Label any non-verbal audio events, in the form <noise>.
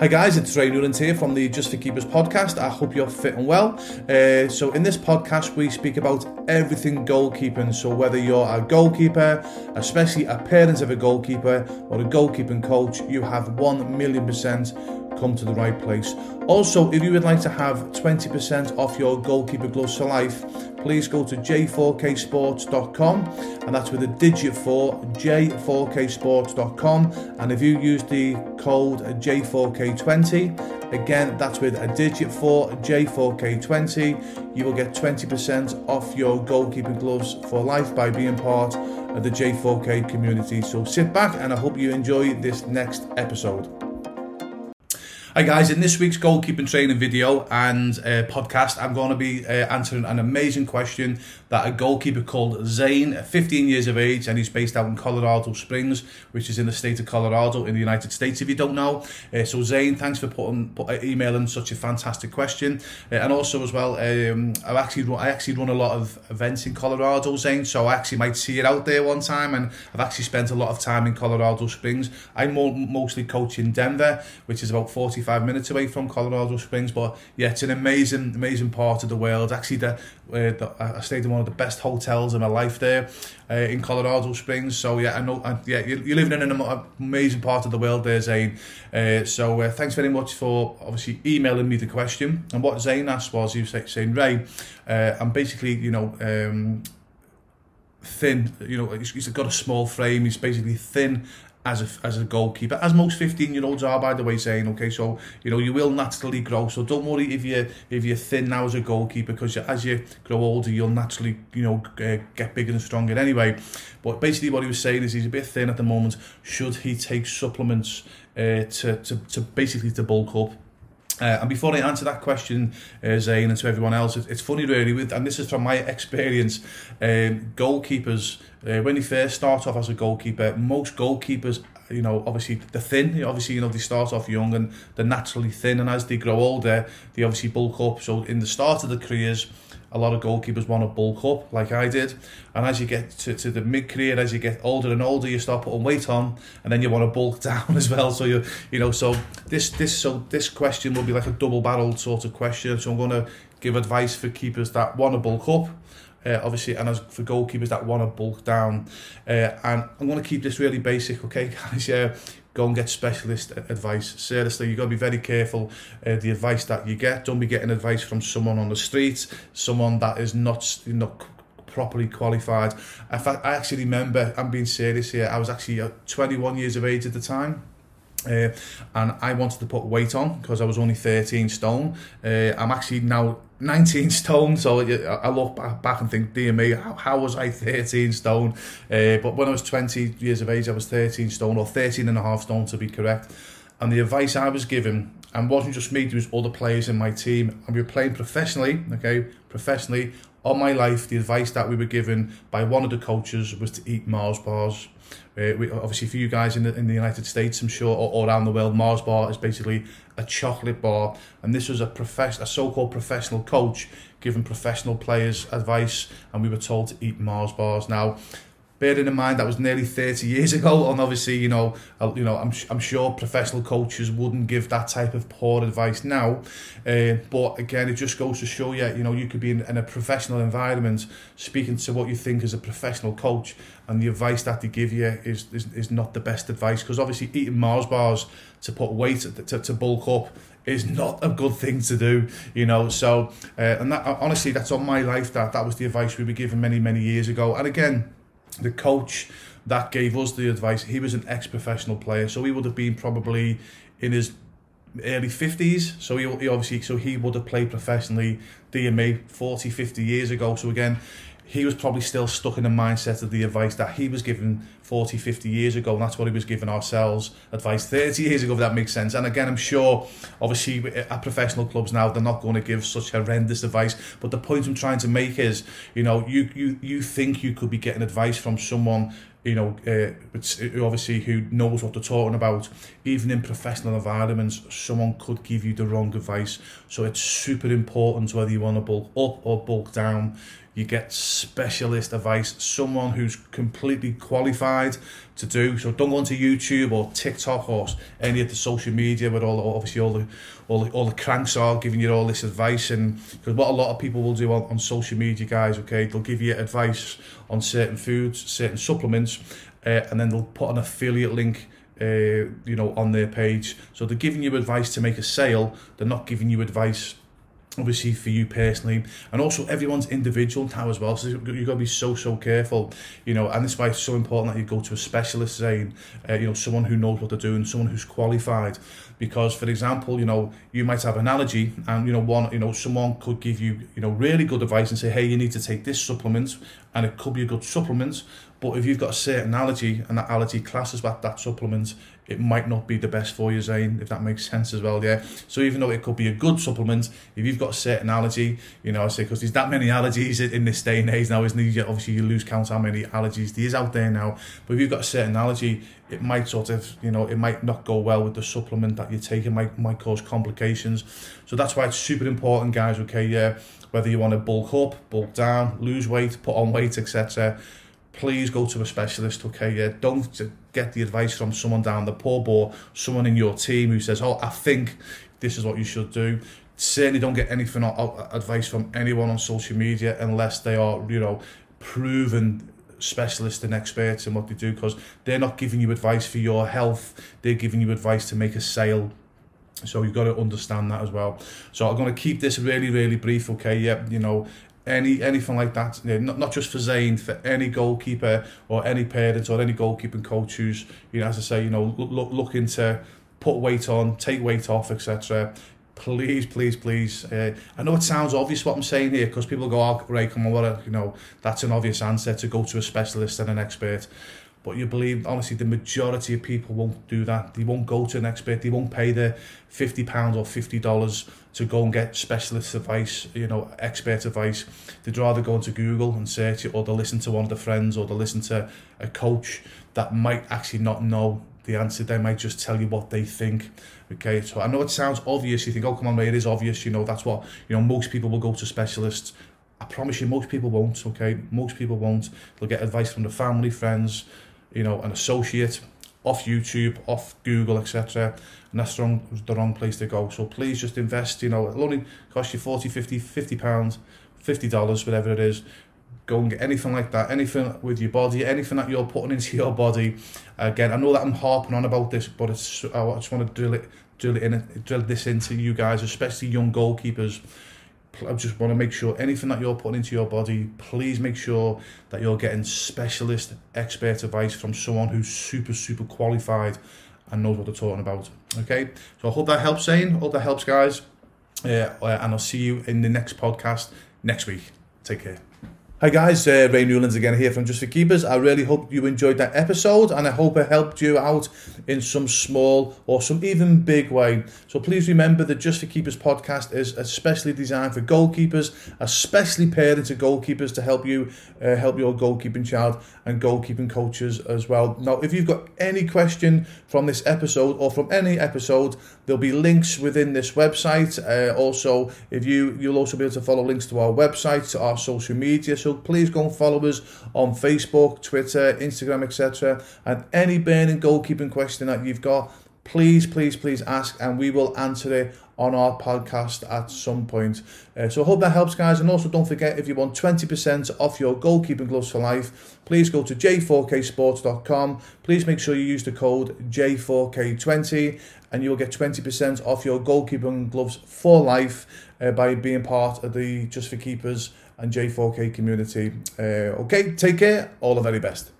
Hi guys, it's Ray Newland here from the Just4Keepers podcast. I hope you're fit and well. Uh, so in this podcast, we speak about everything goalkeeping. So whether you're a goalkeeper, especially a parent of a goalkeeper, or a goalkeeping coach, you have one million percent come to the right place. Also, if you would like to have 20% off your goalkeeper gloves for life, please go to j4ksports.com and that's with a digit 4 j4ksports.com and if you use the code j4k20 again that's with a digit 4 j4k20 you will get 20% off your goalkeeping gloves for life by being part of the j4k community. So sit back and i hope you enjoy this next episode Hi guys, in this week's goalkeeping training video and uh, podcast, I'm going to be uh, answering an amazing question that a goalkeeper called Zane, 15 years of age, and he's based out in Colorado Springs, which is in the state of Colorado in the United States, if you don't know. Uh, so Zane, thanks for putting put, uh, emailing such a fantastic question, uh, and also as well, um, I actually I actually run a lot of events in Colorado, Zane, so I actually might see it out there one time, and I've actually spent a lot of time in Colorado Springs. I'm mostly coach in Denver, which is about 40 45 minutes away from Colorado Springs. But yeah, it's an amazing, amazing part of the world. Actually, the, uh, the I stayed in one of the best hotels in my life there uh, in Colorado Springs. So yeah, I know. Uh, yeah, you're, you're living in an amazing part of the world there, Zane. Uh, so uh, thanks very much for obviously emailing me the question. And what Zane asked was, he was saying, Ray, uh, I'm basically, you know. Um, thin you know he's, he's got a small frame he's basically thin as a, as a goalkeeper, as most 15 year olds are, by the way, saying, okay, so, you know, you will naturally grow. So don't worry if you're, if you're thin now as a goalkeeper, because as you grow older, you'll naturally, you know, uh, get bigger and stronger anyway. But basically what he was saying is he's a bit thin at the moment. Should he take supplements uh, to, to, to basically to bulk up? Uh, and before I answer that question, uh, Zane, and to everyone else, it, it's funny really, with, and this is from my experience, um, goalkeepers, uh, when they first start off as a goalkeeper, most goalkeepers, you know, obviously they're thin, obviously, you know, they start off young and they're naturally thin, and as they grow older, they obviously bulk up. So in the start of the careers, a lot of goalkeepers want to bulk up like I did and as you get to, to the mid-career as you get older and older you start putting weight on and then you want to bulk <laughs> down as well so you you know so this this so this question will be like a double-barreled sort of question so I'm to give advice for keepers that want to bulk up uh, obviously, and as for goalkeepers that want to bulk down. Uh, and I'm going to keep this really basic, okay, <laughs> guys? Yeah, go and get specialist advice. Seriously, you've got to be very careful uh, the advice that you get. Don't be getting advice from someone on the street, someone that is not, you know, properly qualified. In fact, I actually remember, I'm being serious here, I was actually 21 years of age at the time. Uh, and I wanted to put weight on because I was only 13 stone. Uh, I'm actually now 19 stone, so I look back and think, dear me, how, was I 13 stone? Uh, but when I was 20 years of age, I was 13 stone, or 13 and a half stone to be correct. And the advice I was given, and wasn't just me, there was other players in my team, and we were playing professionally, okay, professionally. All my life, the advice that we were given by one of the coaches was to eat Mars bars. Uh, we, obviously, for you guys in the, in the United States, I'm sure, or, or around the world, Mars bar is basically a chocolate bar. And this was a profess- a so-called professional coach giving professional players advice, and we were told to eat Mars bars. Now, bearing in mind that was nearly 30 years ago and obviously you know you know I'm, I'm sure professional coaches wouldn't give that type of poor advice now uh, but again it just goes to show you you know you could be in, in a professional environment speaking to what you think is a professional coach and the advice that they give you is is, is not the best advice because obviously eating Mars bars to put weight to, to bulk up is not a good thing to do, you know. So, uh, and that honestly, that's on my life. That that was the advice we were given many many years ago. And again, the coach that gave us the advice, he was an ex-professional player, so he would have been probably in his early 50s so he, he obviously so he would have played professionally DMA 40 50 years ago. So again he was probably still stuck in the mindset of the advice that he was given 40, 50 years ago, and that's what he was giving ourselves advice 30 years ago, if that makes sense. And again, I'm sure, obviously, at professional clubs now, they're not going to give such horrendous advice. But the point I'm trying to make is, you know, you you you think you could be getting advice from someone you know, uh, obviously who knows what they're talking about. Even in professional environments, someone could give you the wrong advice. So it's super important whether you want to bulk up or bulk down. You get specialist advice, someone who's completely qualified to do. So don't go onto YouTube or TikTok or any of the social media where all the, obviously all the all the, all the cranks are giving you all this advice and because what a lot of people will do on, on social media guys okay they'll give you advice on certain foods certain supplements uh, and then they'll put an affiliate link uh, you know on their page so they're giving you advice to make a sale they're not giving you advice obviously for you personally and also everyone's individual now as well so you've got to be so so careful you know and that's why it's so important that you go to a specialist saying uh, you know someone who knows what they're doing someone who's qualified because for example you know you might have an allergy and you know one you know someone could give you you know really good advice and say hey you need to take this supplement and it could be a good supplement but if you've got a certain allergy and that allergy classes that that supplement it might not be the best for you, Zane, if that makes sense as well, yeah? So even though it could be a good supplement, if you've got a certain allergy, you know, I say, because there's that many allergies in this day and age now, isn't there? Obviously, you lose count how many allergies there is out there now. But if you've got a certain allergy, it might sort of, you know, it might not go well with the supplement that you take. It might, might cause complications. So that's why it's super important, guys, okay, yeah? Whether you want to bulk up, bulk down, lose weight, put on weight, etc., please go to a specialist, okay? Yeah, don't get the advice from someone down the pub or someone in your team who says, oh, I think this is what you should do. Certainly don't get anything advice from anyone on social media unless they are, you know, proven specialists and experts in what they do because they're not giving you advice for your health. They're giving you advice to make a sale so you've got to understand that as well. So I'm going to keep this really, really brief, okay? Yeah, you know, any anything like that. You know, not, not just for Zane, for any goalkeeper or any parent or any goalkeeping coach who's, you know, as I say, you know, look, looking to put weight on, take weight off, etc. Please, please, please. Uh, I know it sounds obvious what I'm saying here because people go, oh, right, come on, what a, you know, that's an obvious answer to go to a specialist and an expert. But you believe, honestly, the majority of people won't do that. They won't go to an expert. They won't pay the £50 or $50 to go and get specialist advice, you know, expert advice. They'd rather go into Google and search it, or they'll listen to one of their friends, or they'll listen to a coach that might actually not know the answer. They might just tell you what they think. Okay, so I know it sounds obvious. You think, oh, come on, mate, it is obvious. You know, that's what, you know, most people will go to specialists. I promise you, most people won't, okay? Most people won't. They'll get advice from the family, friends, you know, an associate off YouTube, off Google, etc. And that's the wrong, the wrong place to go. So please just invest, you know, it'll only cost you 40, 50, 50 pounds, $50, whatever it is. Go and get anything like that, anything with your body, anything that you're putting into your body. Again, I know that I'm harping on about this, but it's I just want to drill it, drill it in, drill this into you guys, especially young goalkeepers. I just want to make sure anything that you're putting into your body, please make sure that you're getting specialist expert advice from someone who's super, super qualified and knows what they're talking about. Okay, so I hope that helps, Zane. Hope that helps, guys. Uh, and I'll see you in the next podcast next week. Take care. Hi guys, uh, Ray Newlands again here from Just4Keepers. I really hope you enjoyed that episode and I hope it helped you out in some small or some even big way. So please remember that Just4Keepers podcast is especially designed for goalkeepers, especially parents of goalkeepers to help you uh, help your goalkeeping child and goalkeeping coaches as well. Now, if you've got any question from this episode or from any episode, there'll be links within this website. Uh, also, if you you'll also be able to follow links to our website, to our social media. So please go and follow us on Facebook, Twitter, Instagram, etc. And any burning goalkeeping question that you've got, please, please, please ask, and we will answer it on our podcast at some point. Uh, so I hope that helps, guys. And also, don't forget if you want 20% off your goalkeeping gloves for life, please go to j4ksports.com. Please make sure you use the code J4K20 and you will get 20% off your goalkeeping gloves for life uh, by being part of the Just4Keepers and J4K community. Uh, okay, take care. All the very best.